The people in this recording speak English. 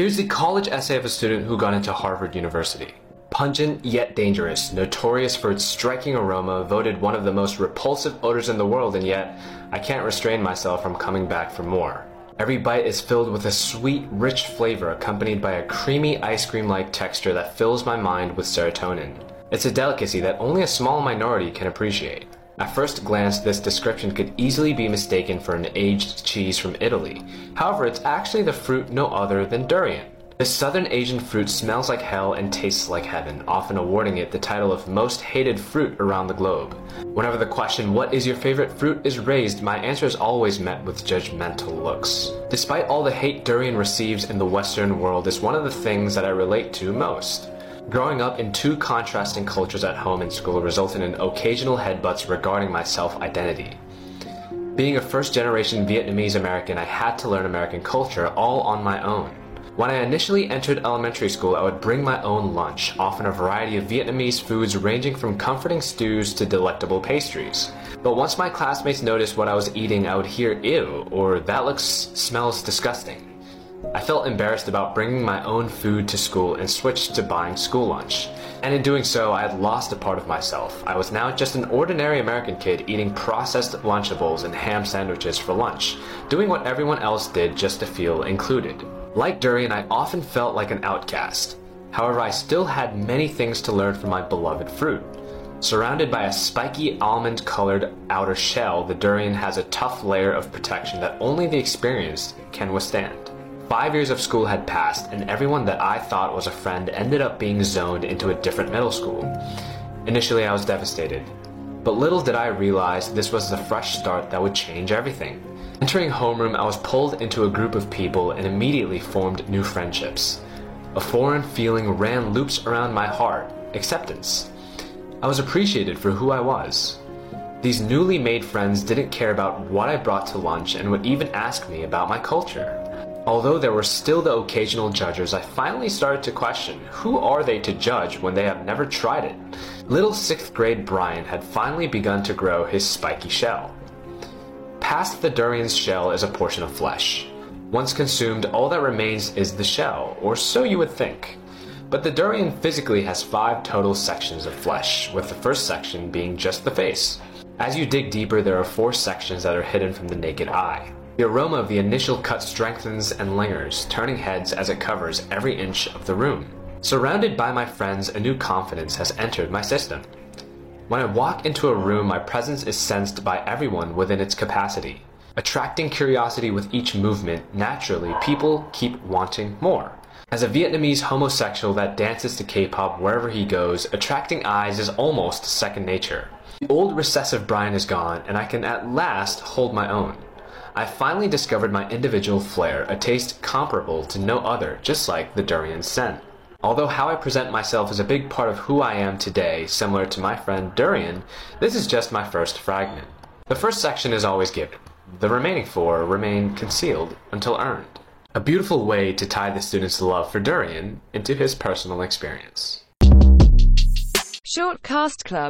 Here's the college essay of a student who got into Harvard University. Pungent yet dangerous, notorious for its striking aroma, voted one of the most repulsive odors in the world, and yet I can't restrain myself from coming back for more. Every bite is filled with a sweet, rich flavor accompanied by a creamy ice cream like texture that fills my mind with serotonin. It's a delicacy that only a small minority can appreciate. At first glance, this description could easily be mistaken for an aged cheese from Italy. However, it's actually the fruit no other than durian. This southern Asian fruit smells like hell and tastes like heaven, often awarding it the title of most hated fruit around the globe. Whenever the question, what is your favorite fruit, is raised, my answer is always met with judgmental looks. Despite all the hate durian receives in the Western world, it's one of the things that I relate to most. Growing up in two contrasting cultures at home and school resulted in occasional headbutts regarding my self identity. Being a first generation Vietnamese American, I had to learn American culture all on my own. When I initially entered elementary school, I would bring my own lunch, often a variety of Vietnamese foods ranging from comforting stews to delectable pastries. But once my classmates noticed what I was eating, I would hear ew, or that looks, smells disgusting. I felt embarrassed about bringing my own food to school and switched to buying school lunch. And in doing so, I had lost a part of myself. I was now just an ordinary American kid eating processed Lunchables and ham sandwiches for lunch, doing what everyone else did just to feel included. Like Durian, I often felt like an outcast. However, I still had many things to learn from my beloved fruit. Surrounded by a spiky almond colored outer shell, the durian has a tough layer of protection that only the experienced can withstand. Five years of school had passed, and everyone that I thought was a friend ended up being zoned into a different middle school. Initially, I was devastated. But little did I realize this was the fresh start that would change everything. Entering homeroom, I was pulled into a group of people and immediately formed new friendships. A foreign feeling ran loops around my heart acceptance. I was appreciated for who I was. These newly made friends didn't care about what I brought to lunch and would even ask me about my culture. Although there were still the occasional judges, I finally started to question who are they to judge when they have never tried it? Little sixth grade Brian had finally begun to grow his spiky shell. Past the durian's shell is a portion of flesh. Once consumed, all that remains is the shell, or so you would think. But the durian physically has five total sections of flesh, with the first section being just the face. As you dig deeper, there are four sections that are hidden from the naked eye. The aroma of the initial cut strengthens and lingers, turning heads as it covers every inch of the room. Surrounded by my friends, a new confidence has entered my system. When I walk into a room, my presence is sensed by everyone within its capacity. Attracting curiosity with each movement, naturally, people keep wanting more. As a Vietnamese homosexual that dances to K pop wherever he goes, attracting eyes is almost second nature. The old recessive Brian is gone, and I can at last hold my own. I finally discovered my individual flair, a taste comparable to no other, just like the durian scent. Although how I present myself is a big part of who I am today, similar to my friend Durian, this is just my first fragment. The first section is always given. The remaining four remain concealed until earned. A beautiful way to tie the student's love for Durian into his personal experience. Short Cast Club